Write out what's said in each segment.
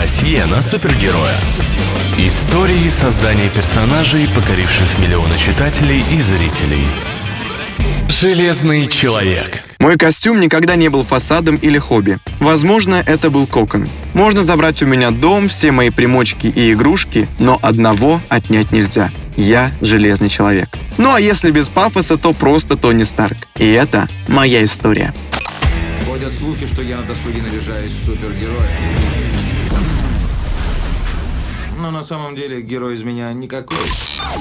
Досье на супергероя. Истории создания персонажей, покоривших миллионы читателей и зрителей. Железный человек. Мой костюм никогда не был фасадом или хобби. Возможно, это был кокон. Можно забрать у меня дом, все мои примочки и игрушки, но одного отнять нельзя. Я железный человек. Ну а если без пафоса, то просто Тони Старк. И это моя история. Ходят слухи, что я на досуге наряжаюсь в супергероя. Но на самом деле герой из меня никакой.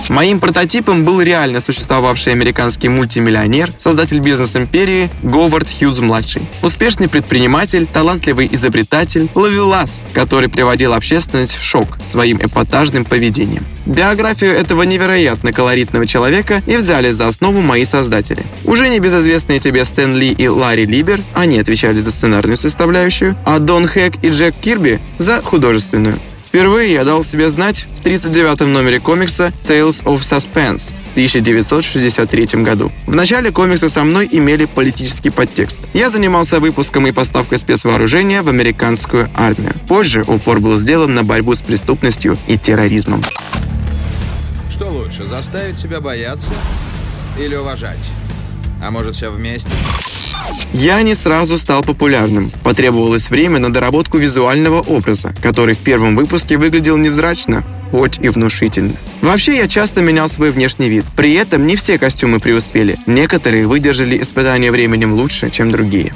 Моим прототипом был реально существовавший американский мультимиллионер, создатель бизнес-империи Говард Хьюз-младший. Успешный предприниматель, талантливый изобретатель, ловелас, который приводил общественность в шок своим эпатажным поведением. Биографию этого невероятно колоритного человека и взяли за основу мои создатели. Уже не безызвестные тебе Стэн Ли и Ларри Либер, они отвечали за сценарную составляющую, а Дон Хэк и Джек Кирби за художественную. Впервые я дал себе знать в 39-м номере комикса Tales of Suspense в 1963 году. В начале комикса со мной имели политический подтекст. Я занимался выпуском и поставкой спецвооружения в американскую армию. Позже упор был сделан на борьбу с преступностью и терроризмом. Что лучше, заставить себя бояться или уважать? А может, все вместе? Я не сразу стал популярным. Потребовалось время на доработку визуального образа, который в первом выпуске выглядел невзрачно, хоть и внушительно. Вообще, я часто менял свой внешний вид. При этом не все костюмы преуспели. Некоторые выдержали испытания временем лучше, чем другие.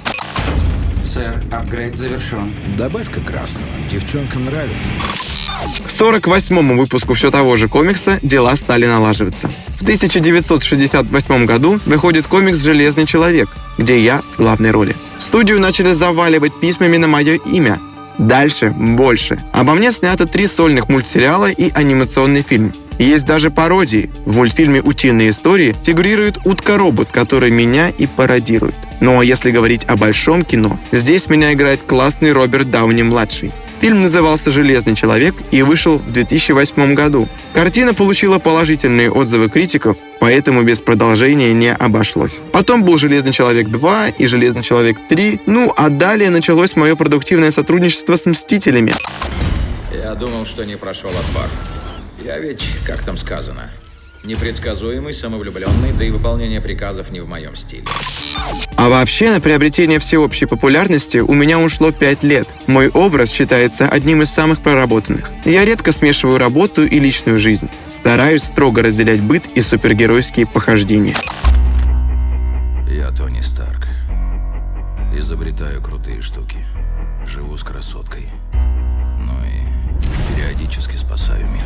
Сэр, апгрейд завершен. Добавь-ка красного. Девчонкам нравится. К 48-му выпуску все того же комикса дела стали налаживаться. В 1968 году выходит комикс «Железный человек», где я в главной роли. Студию начали заваливать письмами на мое имя. Дальше больше. Обо мне снято три сольных мультсериала и анимационный фильм. Есть даже пародии. В мультфильме «Утиные истории» фигурирует утка-робот, который меня и пародирует. Ну а если говорить о большом кино, здесь меня играет классный Роберт Дауни-младший. Фильм назывался «Железный человек» и вышел в 2008 году. Картина получила положительные отзывы критиков, поэтому без продолжения не обошлось. Потом был «Железный человек 2» и «Железный человек 3», ну а далее началось мое продуктивное сотрудничество с «Мстителями». Я думал, что не прошел отбор. Я ведь, как там сказано, непредсказуемый, самовлюбленный, да и выполнение приказов не в моем стиле. А вообще на приобретение всеобщей популярности у меня ушло 5 лет. Мой образ считается одним из самых проработанных. Я редко смешиваю работу и личную жизнь. Стараюсь строго разделять быт и супергеройские похождения. Я Тони Старк. Изобретаю крутые штуки. Живу с красоткой. Ну и периодически спасаю мир.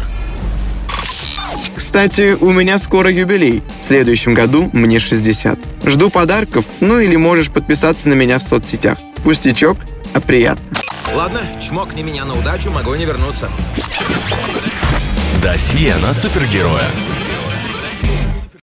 Кстати, у меня скоро юбилей. В следующем году мне 60. Жду подарков, ну или можешь подписаться на меня в соцсетях. Пустячок, а приятно. Ладно, чмокни меня на удачу, могу и не вернуться. Досье на супергероя.